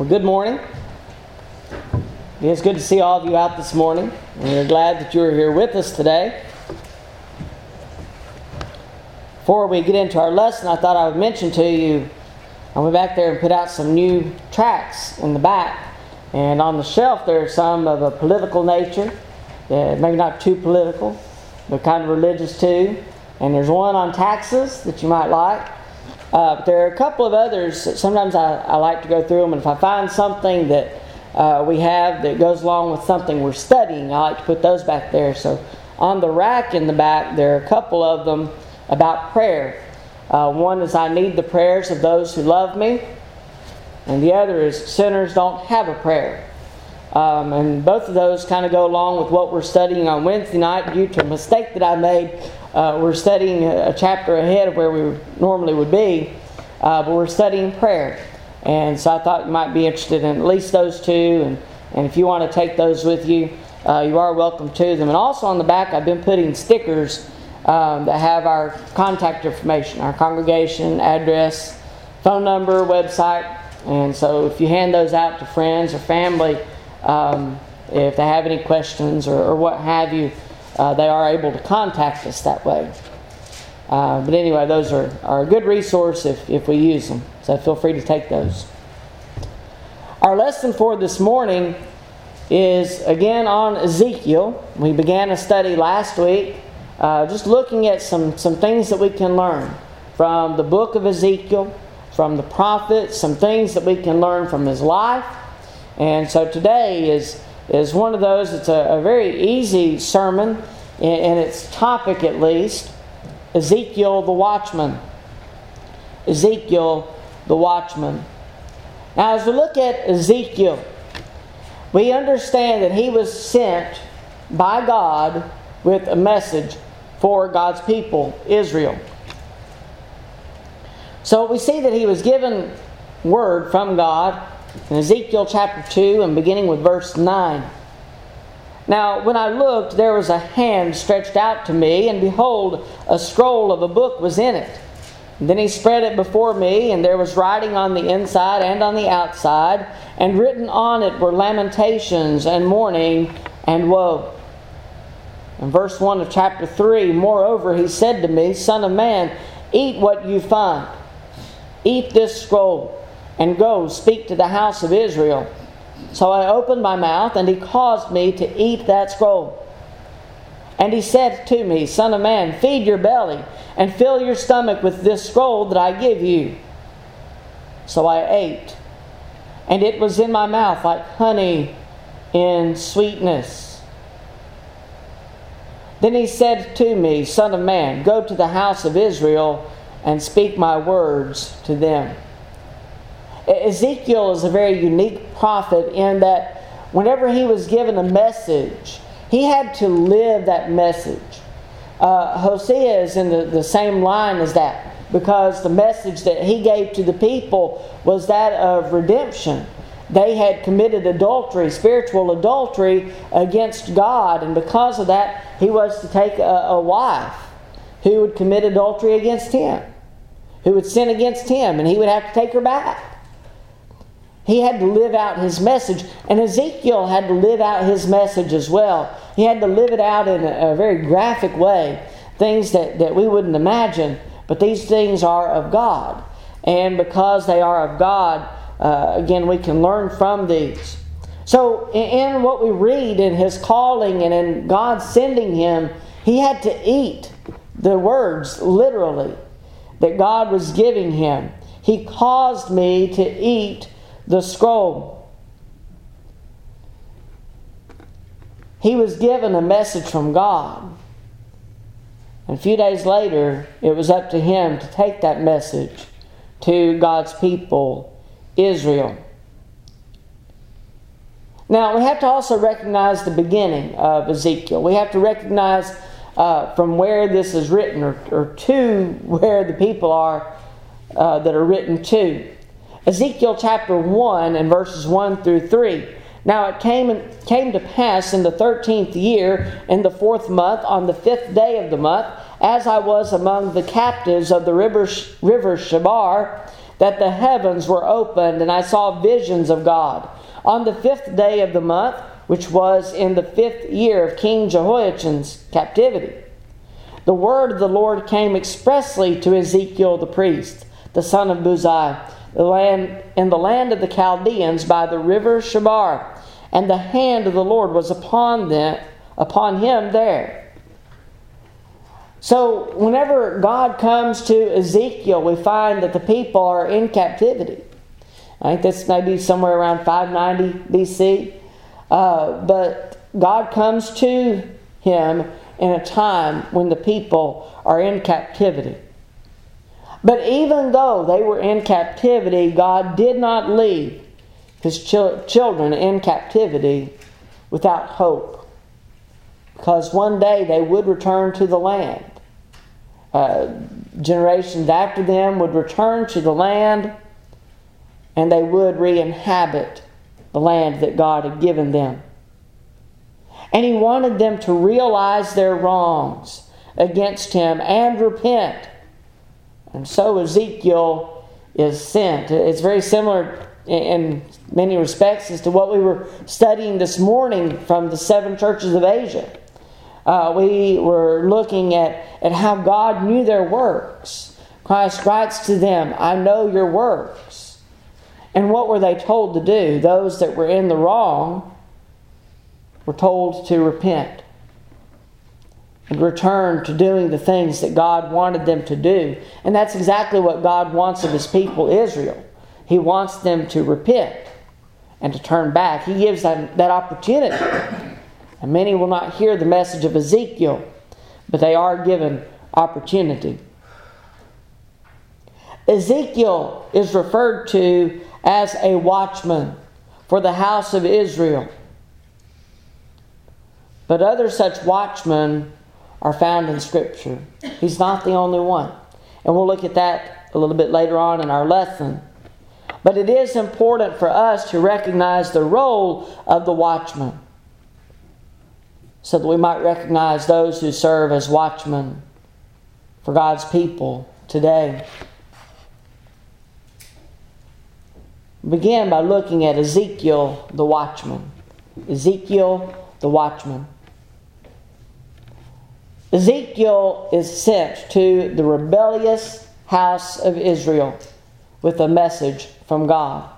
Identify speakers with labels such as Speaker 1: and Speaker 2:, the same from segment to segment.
Speaker 1: Well, good morning. It's good to see all of you out this morning. We're glad that you're here with us today. Before we get into our lesson, I thought I would mention to you I went back there and put out some new tracts in the back. And on the shelf, there are some of a political nature, maybe not too political, but kind of religious too. And there's one on taxes that you might like. Uh, but there are a couple of others sometimes I, I, like to go through them, and if I find something that uh, we have that goes along with something we're studying, I like to put those back there. So on the rack in the back, there are a couple of them about prayer. Uh, one is I need the prayers of those who love me, and the other is sinners don't have a prayer. Um, and both of those kind of go along with what we're studying on Wednesday night due to a mistake that I made uh, we're studying a, chapter ahead of where we normally would be, uh, but we're studying prayer. And so I thought you might be interested in at least those two. And, and if you want to take those with you, uh, you are welcome to them. And also on the back, I've been putting stickers um, that have our contact information, our congregation, address, phone number, website. And so if you hand those out to friends or family, um, if they have any questions or, or what have you, uh, they are able to contact us that way. Uh, but anyway, those are, are a good resource if, if we use them. So feel free to take those. Our lesson for this morning is again on Ezekiel. We began a study last week, uh, just looking at some, some things that we can learn from the book of Ezekiel, from the prophets, some things that we can learn from his life. And so today is is one of those, it's a, a very easy sermon in, in its topic at least Ezekiel the watchman. Ezekiel the watchman. Now, as we look at Ezekiel, we understand that he was sent by God with a message for God's people, Israel. So we see that he was given word from God in Ezekiel chapter 2 and beginning with verse 9. Now, when I looked, there was a hand stretched out to me, and behold, a scroll of a book was in it. And then he spread it before me, and there was writing on the inside and on the outside, and written on it were lamentations and mourning and woe. In verse 1 of chapter 3, moreover, he said to me, Son of man, eat what you find. Eat this scroll and go speak to the house of Israel. So I opened my mouth, and he caused me to eat that scroll. And he said to me, Son of man, feed your belly, and fill your stomach with this scroll that I give you. So I ate, and it was in my mouth like honey in sweetness. Then he said to me, Son of man, go to the house of Israel and speak my words to them. Ezekiel is a very unique prophet in that whenever he was given a message, he had to live that message. Uh, Hosea is in the, the same line as that because the message that he gave to the people was that of redemption. They had committed adultery, spiritual adultery against God, and because of that, he was to take a, a wife who would commit adultery against him, who would sin against him, and he would have to take her back. He had to live out his message, and Ezekiel had to live out his message as well. He had to live it out in a, a very graphic way, things that, that we wouldn't imagine, but these things are of God. And because they are of God, uh, again, we can learn from these. So, in, in what we read in his calling and in God sending him, he had to eat the words literally that God was giving him. He caused me to eat the scroll. He was given a message from God. And a few days later, it was up to him to take that message to God's people, Israel. Now, we have to also recognize the beginning of Ezekiel. We have to recognize uh, from where this is written or, or to where the people are uh, that are written to. Ezekiel chapter 1 and verses 1 through 3. Now it came, came to pass in the thirteenth year, in the fourth month, on the fifth day of the month, as I was among the captives of the river, river Chebar, that the heavens were opened, and I saw visions of God. On the fifth day of the month, which was in the fifth year of King Jehoiachin's captivity, the word of the Lord came expressly to Ezekiel the priest, the son of Buzi, the land, in the land of the Chaldeans by the river Chebar, and the hand of the Lord was upon them, upon him there. So, whenever God comes to Ezekiel, we find that the people are in captivity. I think this may be somewhere around 590 BC. Uh, but God comes to him in a time when the people are in captivity. But even though they were in captivity, God did not leave his children in captivity without hope. Because one day they would return to the land uh, generations after them would return to the land and they would re inhabit the land that God had given them. And He wanted them to realize their wrongs against Him and repent. And so Ezekiel is sent. It's very similar in many respects as to what we were studying this morning from the seven churches of Asia uh, we were looking at, at how God knew their works. Christ writes to them, I know your works. And what were they told to do? Those that were in the wrong were told to repent return to doing the things that God wanted them to do. And that's exactly what God wants of His people, Israel. He wants them to repent and to turn back. He gives them that opportunity. And many will not hear the message of Ezekiel, but they are given opportunity. Ezekiel is referred to as a watchman for the house of Israel. But other such watchmen are found in Scripture. He's not the only one. And we'll look at that a little bit later on in our lesson. But it is important for us to recognize the role of the watchman so that we might recognize those who serve as watchmen for God's people today. Begin by looking at Ezekiel the watchman. Ezekiel the watchman. Ezekiel is sent to the rebellious house of Israel with a message from God.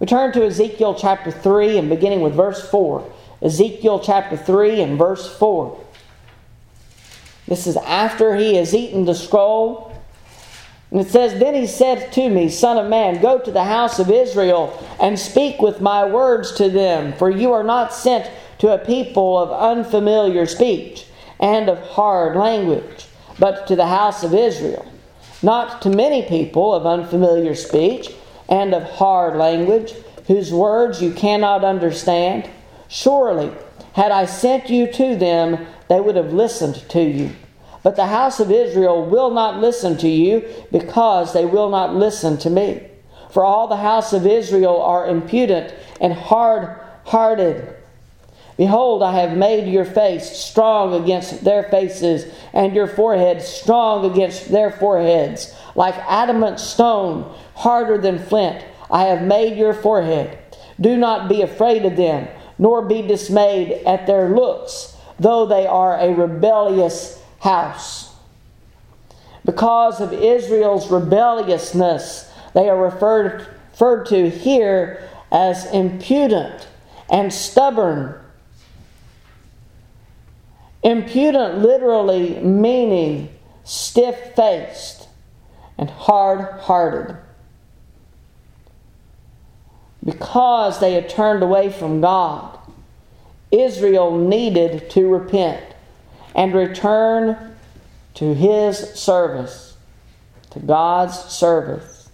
Speaker 1: We turn to Ezekiel chapter 3 and beginning with verse 4. Ezekiel chapter 3 and verse 4. This is after he has eaten the scroll. And it says, Then he said to me, Son of man, go to the house of Israel and speak with my words to them, for you are not sent to a people of unfamiliar speech and of hard language, but to the house of Israel. Not to many people of unfamiliar speech and of hard language, whose words you cannot understand Surely, had I sent you to them, they would have listened to you. But the house of Israel will not listen to you because they will not listen to me. For all the house of Israel are impudent and hard hearted. Behold, I have made your face strong against their faces, and your forehead strong against their foreheads. Like adamant stone, harder than flint, I have made your forehead. Do not be afraid of them nor be dismayed at their looks, though they are a rebellious house. Because of Israel's rebelliousness, they are referred, referred to here as impudent and stubborn. Impudent literally meaning stiff faced and hard hearted because they had turned away from God, Israel needed to repent and return to his service, to God's service.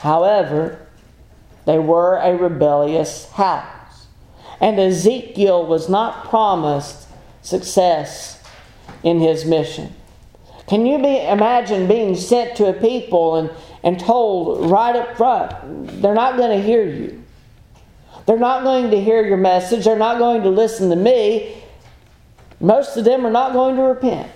Speaker 1: However, they were a rebellious house, and Ezekiel was not promised success in his mission. Can you be, imagine being sent to a people and and told right up front, they're not going to hear you. They're not going to hear your message. They're not going to listen to me. Most of them are not going to repent.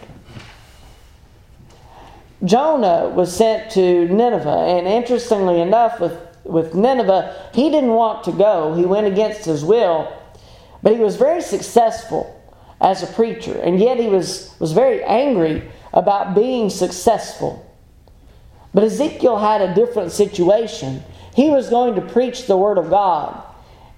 Speaker 1: Jonah was sent to Nineveh, and interestingly enough, with, with Nineveh, he didn't want to go. He went against his will, but he was very successful as a preacher, and yet he was, was very angry about being successful. But Ezekiel had a different situation. He was going to preach the Word of God,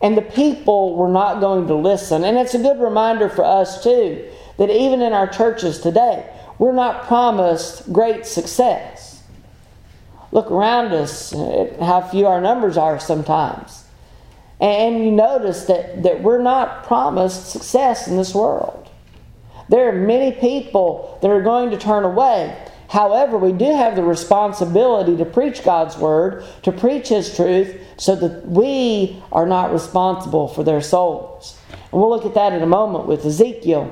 Speaker 1: and the people were not going to listen. And it's a good reminder for us, too, that even in our churches today, we're not promised great success. Look around us at how few our numbers are sometimes. And you notice that, that we're not promised success in this world. There are many people that are going to turn away. However, we do have the responsibility to preach God's word, to preach His truth, so that we are not responsible for their souls. And we'll look at that in a moment with Ezekiel.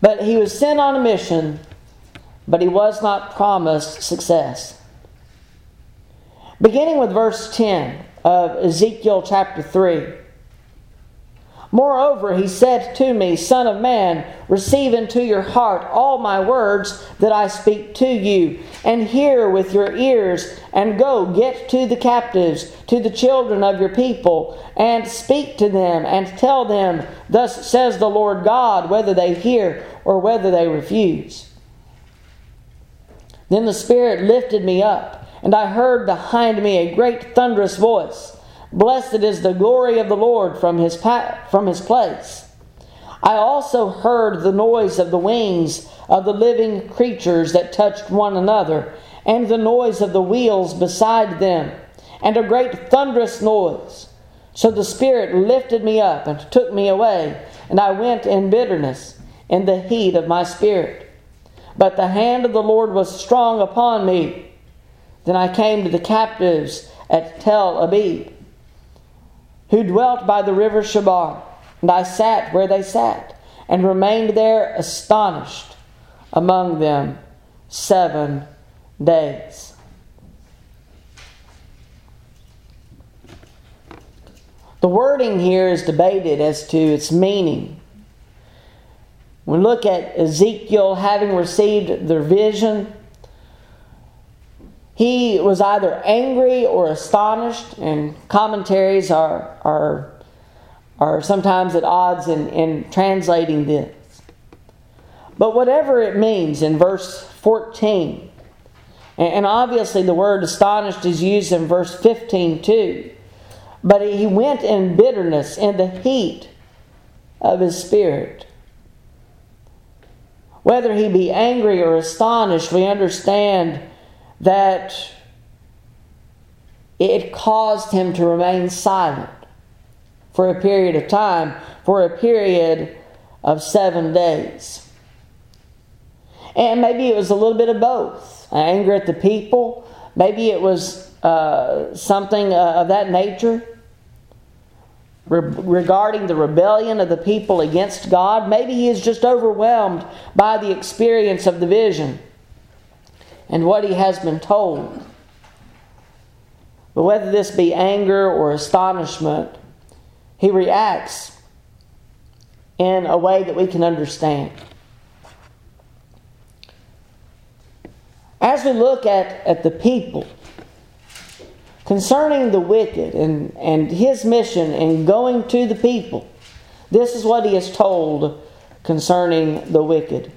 Speaker 1: But he was sent on a mission, but he was not promised success. Beginning with verse 10 of Ezekiel chapter 3. Moreover, he said to me, Son of man, receive into your heart all my words that I speak to you, and hear with your ears, and go get to the captives, to the children of your people, and speak to them, and tell them, Thus says the Lord God, whether they hear or whether they refuse. Then the Spirit lifted me up, and I heard behind me a great thunderous voice Blessed is the glory of the Lord from his, pa- from his place. I also heard the noise of the wings of the living creatures that touched one another, and the noise of the wheels beside them, and a great thunderous noise. So the Spirit lifted me up and took me away, and I went in bitterness, in the heat of my spirit. But the hand of the Lord was strong upon me. Then I came to the captives at Tel Abib who dwelt by the river Chebar. And I sat where they sat, and remained there astonished among them seven days. The wording here is debated as to its meaning. We look at Ezekiel having received the vision he was either angry or astonished, and commentaries are, are, are sometimes at odds in, in translating this. But whatever it means in verse 14, and obviously the word astonished is used in verse 15 too, but he went in bitterness, in the heat of his spirit. Whether he be angry or astonished, we understand that it caused him to remain silent for a period of time, for a period of seven days. And maybe it was a little bit of both anger at the people, maybe it was uh, something uh, of that nature re- regarding the rebellion of the people against God. Maybe he is just overwhelmed by the experience of the vision and what he has been told. But whether this be anger or astonishment, he reacts in a way that we can understand. As we look at, at the people, concerning the wicked and, and his mission in going to the people, this is what he has told concerning the wicked.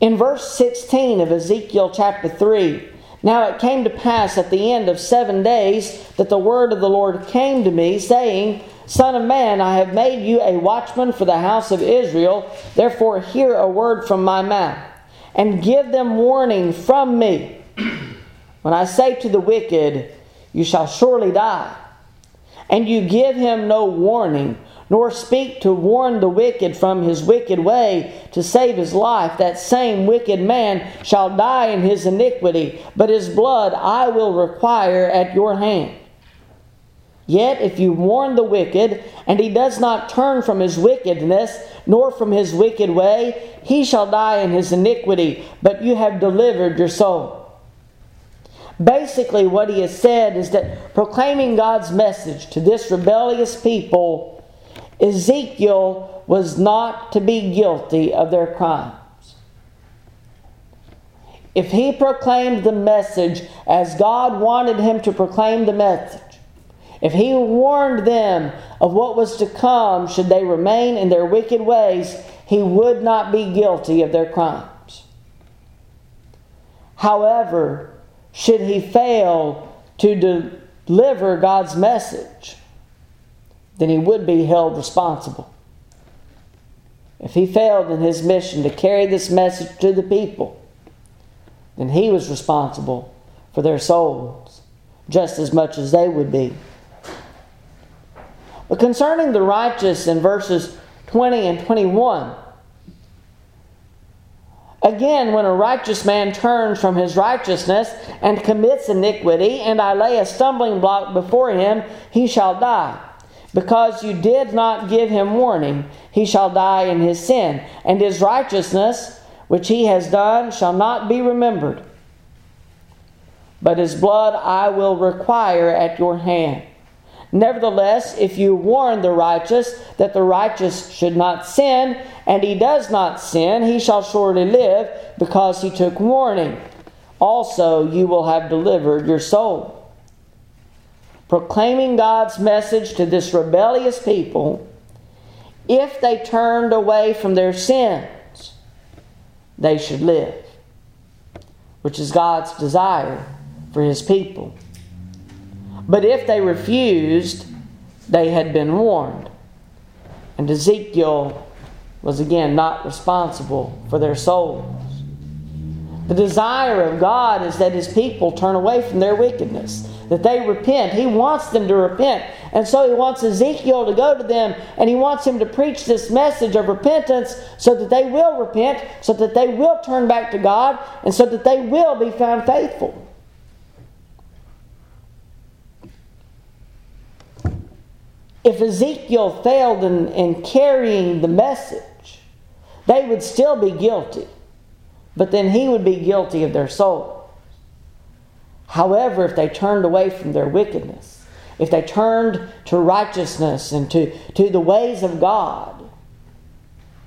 Speaker 1: In verse 16 of Ezekiel chapter 3, now it came to pass at the end of seven days that the word of the Lord came to me, saying, Son of man, I have made you a watchman for the house of Israel. Therefore, hear a word from my mouth, and give them warning from me. When I say to the wicked, You shall surely die, and you give him no warning, nor speak to warn the wicked from his wicked way to save his life, that same wicked man shall die in his iniquity, but his blood I will require at your hand. Yet if you warn the wicked, and he does not turn from his wickedness, nor from his wicked way, he shall die in his iniquity, but you have delivered your soul. Basically, what he has said is that proclaiming God's message to this rebellious people Ezekiel was not to be guilty of their crimes. if he proclaimed the message as God wanted him to proclaim the message, if he warned them of what was to come should they remain in their wicked ways, he would not be guilty of their crimes. However, should he fail to deliver God's message, then he would be held responsible. If he failed in his mission to carry this message to the people, then he was responsible for their souls just as much as they would be. But concerning the righteous in verses 20 and 21, Again, when a righteous man turns from his righteousness and commits iniquity, and I lay a stumbling block before him, he shall die. Because you did not give him warning, he shall die in his sin, and his righteousness, which he has done, shall not be remembered. But his blood I will require at your hand. Nevertheless, if you warn the righteous that the righteous should not sin, and he does not sin, he shall surely live, because he took warning. Also, you will have delivered your soul. Proclaiming God's message to this rebellious people, if they turned away from their sins, they should live, which is God's desire for his people. But if they refused, they had been warned. And Ezekiel was again not responsible for their souls. The desire of God is that his people turn away from their wickedness, that they repent. He wants them to repent. And so he wants Ezekiel to go to them and he wants him to preach this message of repentance so that they will repent, so that they will turn back to God, and so that they will be found faithful. if Ezekiel failed in, in carrying the message, they would still be guilty, but then he would be guilty of their soul. However, if they turned away from their wickedness, if they turned to righteousness and to, to the ways of God,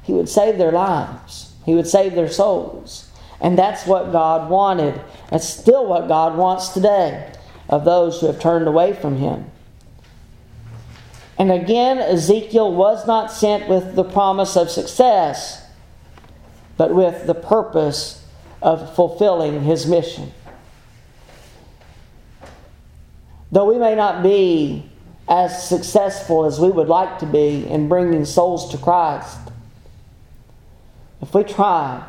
Speaker 1: he would save their lives. He would save their souls. And that's what God wanted. That's still what God wants today of those who have turned away from Him. And again, Ezekiel was not sent with the promise of success, but with the purpose of fulfilling his mission. Though we may not be as successful as we would like to be in bringing souls to Christ, if we try,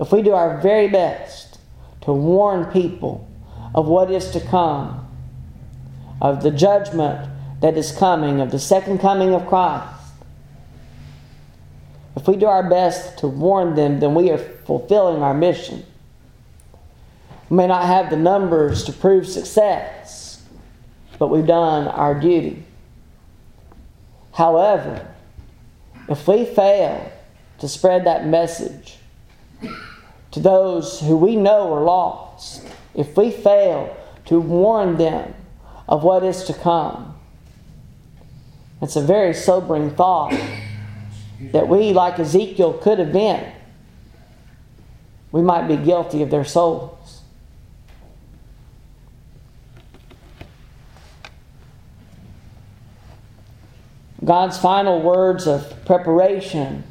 Speaker 1: if we do our very best to warn people of what is to come, of the judgment that is coming, of the second coming of Christ, if we do our best to warn them, then we are fulfilling our mission. We may not have the numbers to prove success, but we've done our duty. However, if we fail to spread that message to those who we know are lost, if we fail to warn them of what is to come, it's a very sobering thought that we, like Ezekiel, could have been. We might be guilty of their souls. God's final words of preparation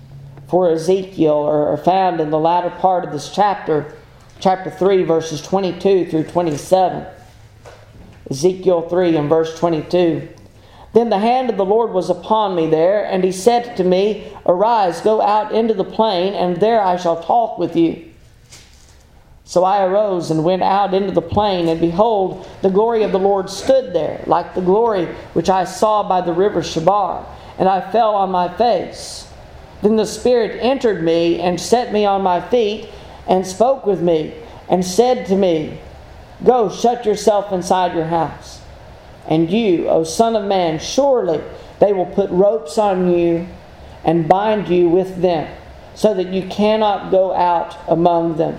Speaker 1: for Ezekiel are found in the latter part of this chapter, chapter 3, verses 22 through 27. Ezekiel 3 and verse 22. Then the hand of the Lord was upon me there, and he said to me, Arise, go out into the plain, and there I shall talk with you. So I arose and went out into the plain, and behold, the glory of the Lord stood there, like the glory which I saw by the river Chebar, and I fell on my face. Then the Spirit entered me and set me on my feet, and spoke with me, and said to me, Go, shut yourself inside your house. And you, O Son of Man, surely they will put ropes on you and bind you with them, so that you cannot go out among them.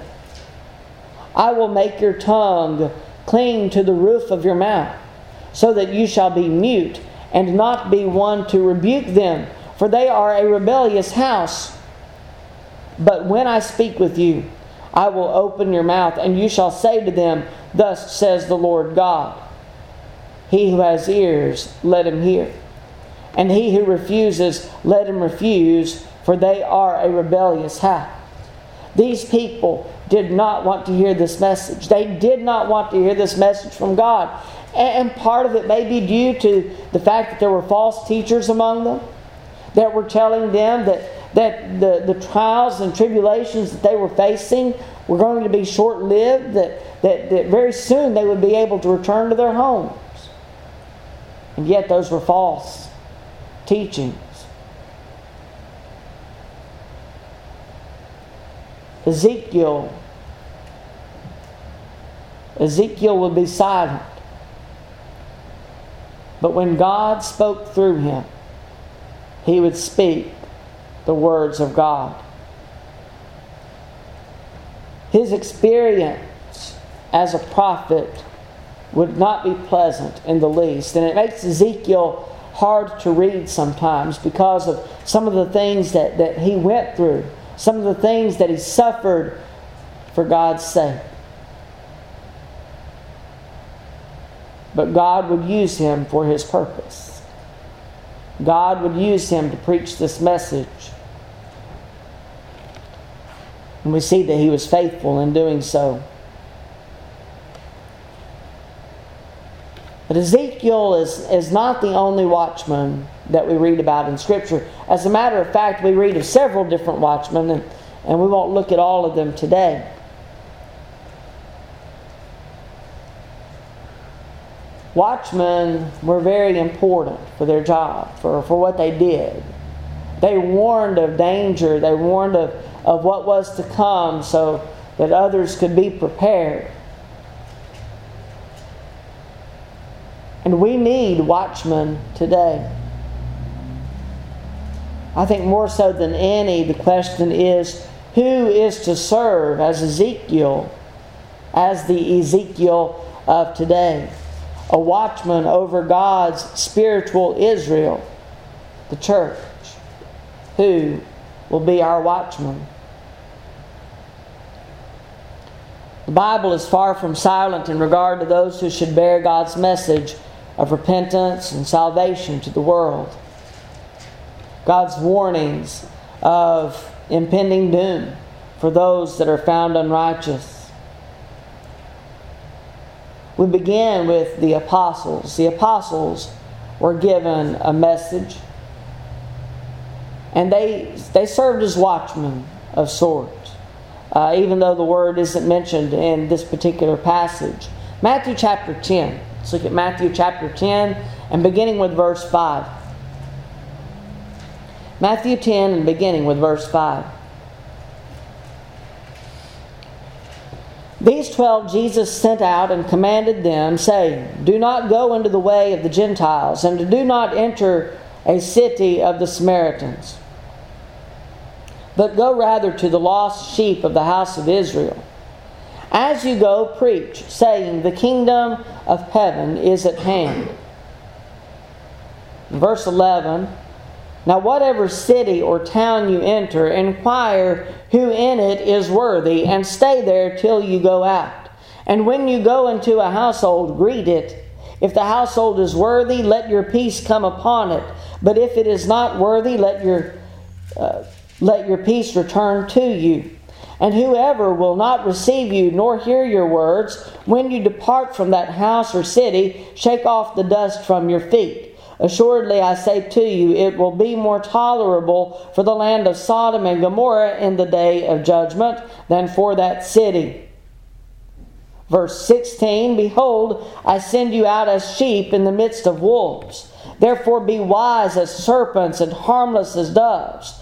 Speaker 1: I will make your tongue cling to the roof of your mouth, so that you shall be mute and not be one to rebuke them, for they are a rebellious house. But when I speak with you, I will open your mouth, and you shall say to them, Thus says the Lord God. He who has ears, let him hear. And he who refuses, let him refuse, for they are a rebellious house. These people did not want to hear this message. They did not want to hear this message from God. And part of it may be due to the fact that there were false teachers among them that were telling them that, that the, the trials and tribulations that they were facing were going to be short lived, that, that, that very soon they would be able to return to their homes. And yet, those were false teachings. Ezekiel Ezekiel would be silent. But when God spoke through him, he would speak the words of God. His experience as a prophet would not be pleasant in the least. And it makes Ezekiel hard to read sometimes because of some of the things that, that he went through, some of the things that he suffered for God's sake. But God would use him for his purpose. God would use him to preach this message. And we see that he was faithful in doing so. But Ezekiel is, is not the only watchman that we read about in Scripture. As a matter of fact, we read of several different watchmen, and, and we won't look at all of them today. Watchmen were very important for their job, for, for what they did. They warned of danger, they warned of, of what was to come so that others could be prepared. And we need watchmen today. I think more so than any, the question is who is to serve as Ezekiel, as the Ezekiel of today? a watchman over God's spiritual Israel, the church, who will be our watchman. The Bible is far from silent in regard to those who should bear God's message of repentance and salvation to the world. God's warnings of impending doom for those that are found unrighteous we begin with the apostles. The apostles were given a message, and they, they served as watchmen of sorts, uh, even though the word isn't mentioned in this particular passage. Matthew chapter 10. Let's look at Matthew chapter 10 and beginning with verse 5. Matthew 10 and beginning with verse 5. These twelve Jesus sent out and commanded them, saying, Do not go into the way of the Gentiles, and do not enter a city of the Samaritans, but go rather to the lost sheep of the house of Israel. As you go, preach, saying, The kingdom of heaven is at hand. Verse 11 now, whatever city or town you enter, inquire who in it is worthy, and stay there till you go out. And when you go into a household, greet it. If the household is worthy, let your peace come upon it. But if it is not worthy, let your, uh, let your peace return to you. And whoever will not receive you nor hear your words, when you depart from that house or city, shake off the dust from your feet. Assuredly, I say to you, it will be more tolerable for the land of Sodom and Gomorrah in the day of judgment than for that city. Verse 16 Behold, I send you out as sheep in the midst of wolves. Therefore, be wise as serpents and harmless as doves.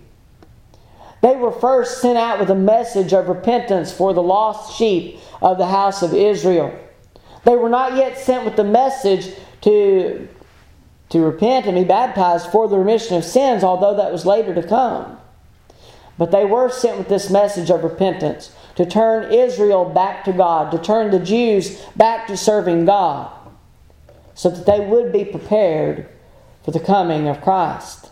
Speaker 1: They were first sent out with a message of repentance for the lost sheep of the house of Israel. They were not yet sent with the message to, to repent and be baptized for the remission of sins, although that was later to come. But they were sent with this message of repentance to turn Israel back to God, to turn the Jews back to serving God, so that they would be prepared for the coming of Christ,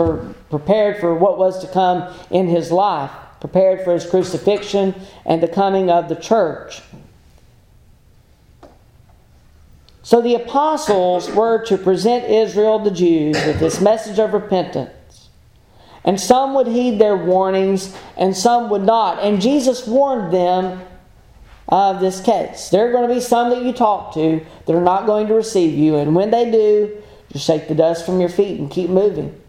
Speaker 1: or prepared for what was to come in his life, prepared for his crucifixion and the coming of the church. So the apostles were to present Israel, the Jews, with this message of repentance. And some would heed their warnings, and some would not. And Jesus warned them of this case. There are going to be some that you talk to that are not going to receive you. And when they do, just shake the dust from your feet and keep moving.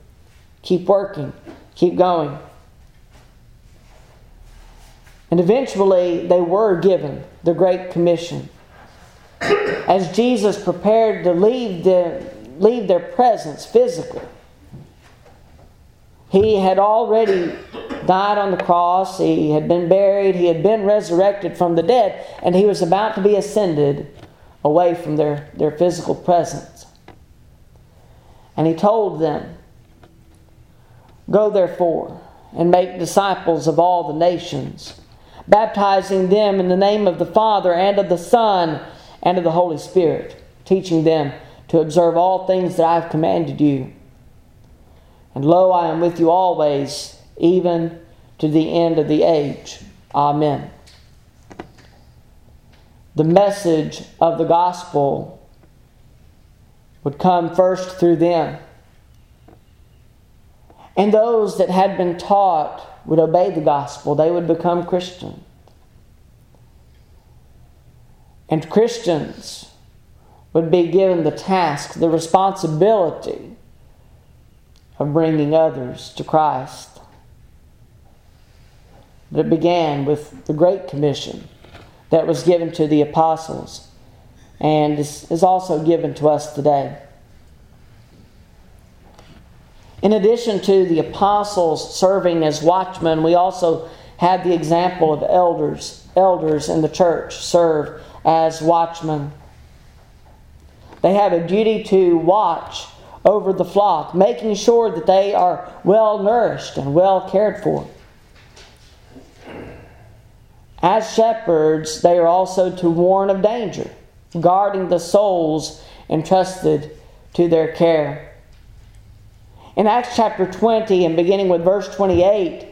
Speaker 1: Keep working. Keep going. And eventually, they were given the Great Commission. As Jesus prepared to leave, the, leave their presence physically, he had already died on the cross, he had been buried, he had been resurrected from the dead, and he was about to be ascended away from their, their physical presence. And he told them, Go therefore and make disciples of all the nations, baptizing them in the name of the Father and of the Son and of the Holy Spirit, teaching them to observe all things that I have commanded you. And lo, I am with you always, even to the end of the age. Amen. The message of the gospel would come first through them. And those that had been taught would obey the gospel, they would become Christian. And Christians would be given the task, the responsibility of bringing others to Christ. But it began with the Great Commission that was given to the apostles and is also given to us today. In addition to the apostles serving as watchmen, we also have the example of elders. Elders in the church serve as watchmen. They have a duty to watch over the flock, making sure that they are well nourished and well cared for. As shepherds, they are also to warn of danger, guarding the souls entrusted to their care. In Acts chapter 20 and beginning with verse 28,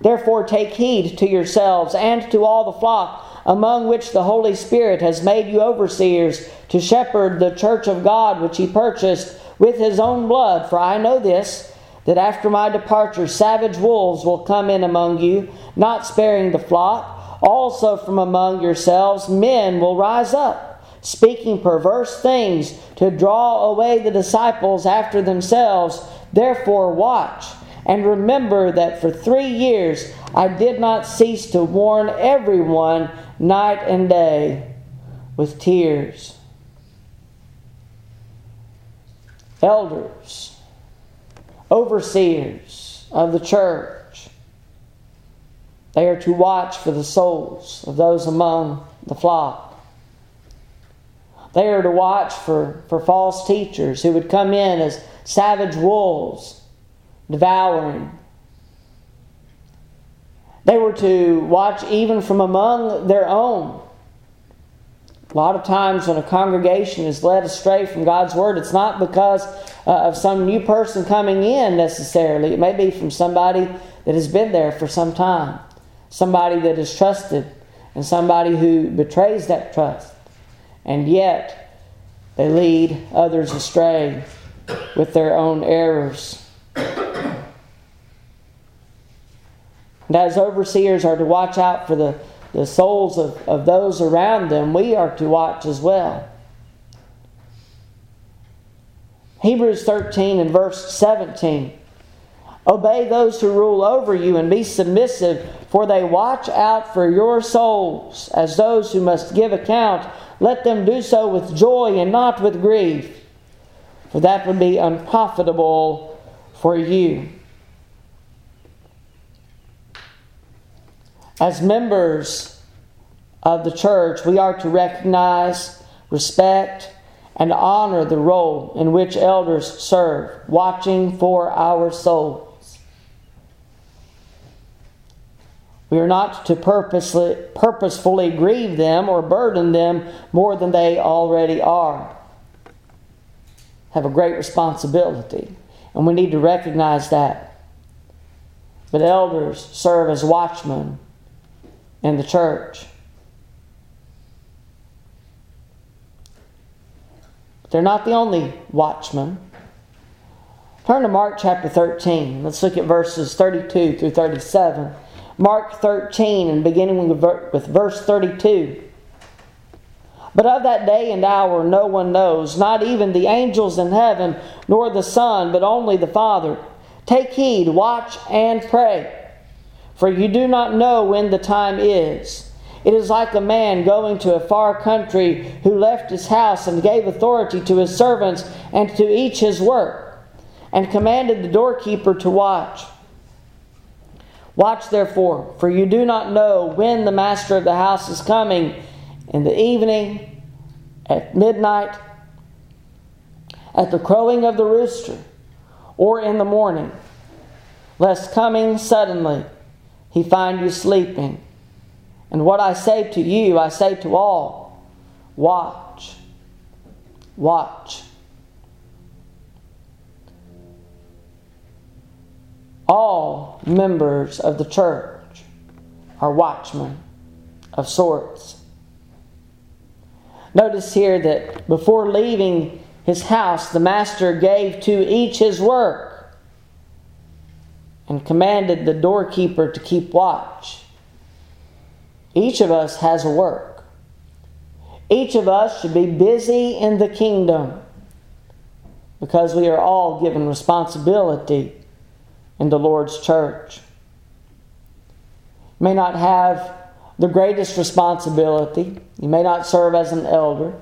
Speaker 1: Therefore take heed to yourselves and to all the flock among which the Holy Spirit has made you overseers to shepherd the church of God which he purchased with his own blood. For I know this, that after my departure savage wolves will come in among you, not sparing the flock. Also from among yourselves men will rise up, speaking perverse things to draw away the disciples after themselves. Therefore, watch. And remember that for three years I did not cease to warn everyone night and day with tears. elders, overseers of the church. They are to watch for the souls of those among the flock. They are to watch for, for false teachers who would come in as savage wolves, devouring. They were to watch even from among their own a lot of times when a congregation is led astray from God's Word, it's not because uh, of some new person coming in necessarily. It may be from somebody that has been there for some time, somebody that is trusted, and somebody who betrays that trust. And yet, they lead others astray with their own errors. And as overseers are to watch out for the the souls of, of those around them, we are to watch as well. Hebrews 13 and verse 17. Obey those who rule over you and be submissive, for they watch out for your souls as those who must give account. Let them do so with joy and not with grief, that would be unprofitable for you. As members of the church, we are to recognize, respect, and honor the role in which elders serve, watching for our souls. We are not to purposely, purposefully grieve them or burden them more than they already are. Have a great responsibility, and we need to recognize that. But elders serve as watchmen in the church. They're not the only watchmen. Turn to Mark chapter 13. Let's look at verses 32 through 37. Mark 13, and beginning with verse 32. But of that day and hour no one knows, not even the angels in heaven, nor the Son, but only the Father. Take heed, watch, and pray, for you do not know when the time is. It is like a man going to a far country who left his house and gave authority to his servants and to each his work, and commanded the doorkeeper to watch. Watch therefore, for you do not know when the master of the house is coming in the evening, at midnight, at the crowing of the rooster, or in the morning, lest coming suddenly he find you sleeping. And what I say to you, I say to all watch, watch. All members of the church are watchmen of sorts. Notice here that before leaving his house, the master gave to each his work and commanded the doorkeeper to keep watch. Each of us has a work. Each of us should be busy in the kingdom because we are all given responsibility in the Lord's church. May not have the greatest responsibility. You may not serve as an elder.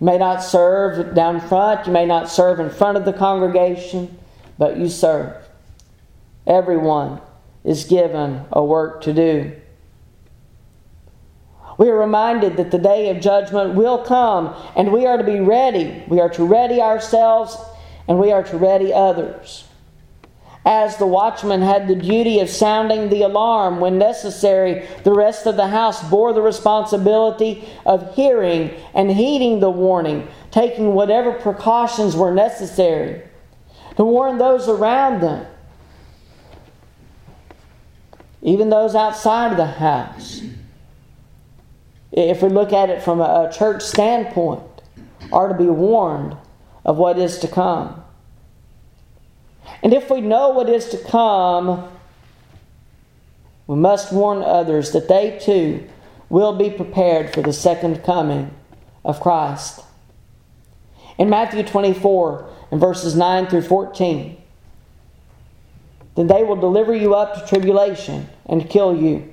Speaker 1: You may not serve down front. You may not serve in front of the congregation, but you serve. Everyone is given a work to do. We are reminded that the day of judgment will come and we are to be ready. We are to ready ourselves and we are to ready others. As the watchman had the duty of sounding the alarm when necessary, the rest of the house bore the responsibility of hearing and heeding the warning, taking whatever precautions were necessary to warn those around them, even those outside of the house if we look at it from a, church standpoint, are to be warned of what is to come. And if we know what is to come, we must warn others that they too will be prepared for the second coming of Christ. In Matthew 24, in verses 9 through 14, then they will deliver you up to tribulation and kill you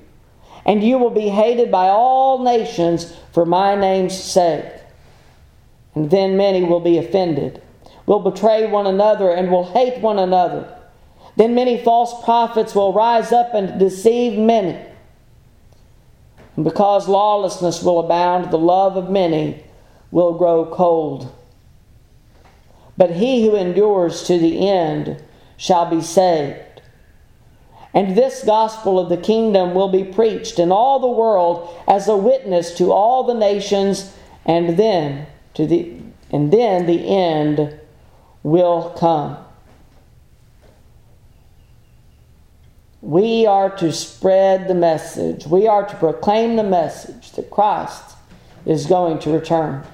Speaker 1: and you will be hated by all nations for my name's sake. And then many will be offended, will betray one another, and will hate one another. Then many false prophets will rise up and deceive many. And because lawlessness will abound, the love of many will grow cold. But he who endures to the end shall be saved. And this gospel of the kingdom will be preached in all the world as a witness to all the nations, and then to the and then the end will come. We are to spread the message. We are to proclaim the message that Christ is going to return.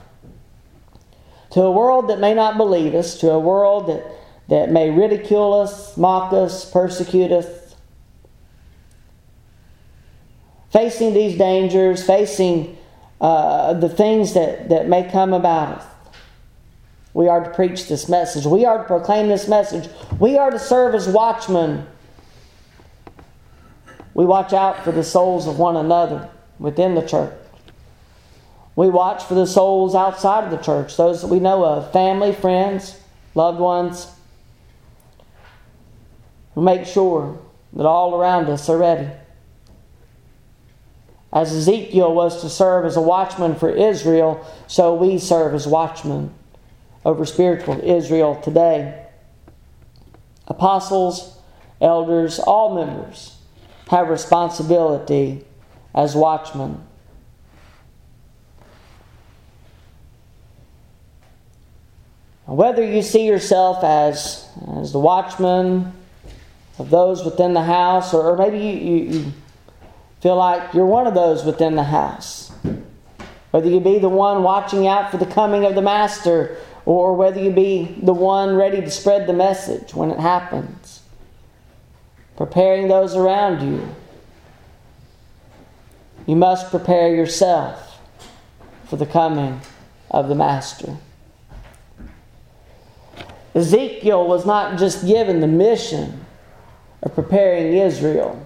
Speaker 1: To a world that may not believe us, to a world that, that may ridicule us, mock us, persecute us, facing these dangers, facing uh, the things that, that may come about us. We are to preach this message. We are to proclaim this message. We are to serve as watchmen. We watch out for the souls of one another within the church. We watch for the souls outside of the church, those that we know of family, friends, loved ones. We make sure that all around us are ready. As Ezekiel was to serve as a watchman for Israel, so we serve as watchmen over spiritual Israel today. Apostles, elders, all members have responsibility as watchmen. Whether you see yourself as, as the watchman of those within the house, or, or maybe you, you, you feel like you're one of those within the house, whether you be the one watching out for the coming of the Master, or whether you be the one ready to spread the message when it happens, preparing those around you. You must prepare yourself for the coming of the Master. Ezekiel was not just given the mission of preparing Israel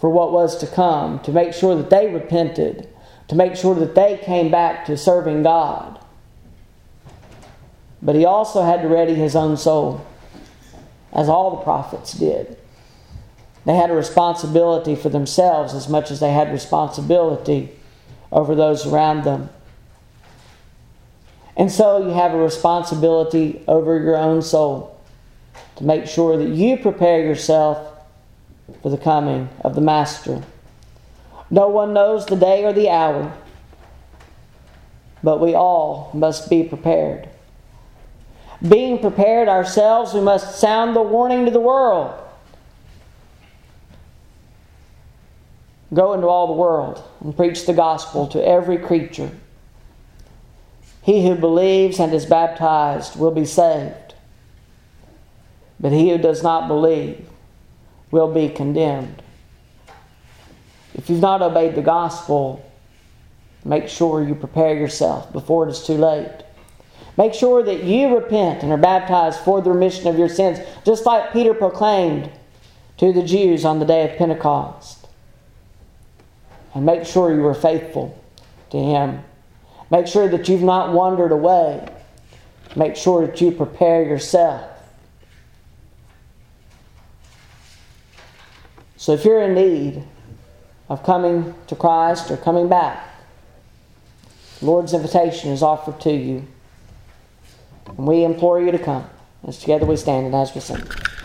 Speaker 1: for what was to come, to make sure that they repented, to make sure that they came back to serving God. But he also had to ready his own soul, as all the prophets did. They had a responsibility for themselves as much as they had responsibility over those around them. And so you have a responsibility over your own soul to make sure that you prepare yourself for the coming of the Master. No one knows the day or the hour, but we all must be prepared. Being prepared ourselves, we must sound the warning to the world. Go into all the world and preach the gospel to every creature. He who believes and is baptized will be saved, but he who does not believe will be condemned. If you've not obeyed the gospel, make sure you prepare yourself before it is too late. Make sure that you repent and are baptized for the remission of your sins, just like Peter proclaimed to the Jews on the day of Pentecost. And make sure you are faithful to Him Make sure that you've not wandered away. Make sure that you prepare yourself. So if you're in need of coming to Christ or coming back, the Lord's invitation is offered to you. And we implore you to come. As together we stand and as we sing.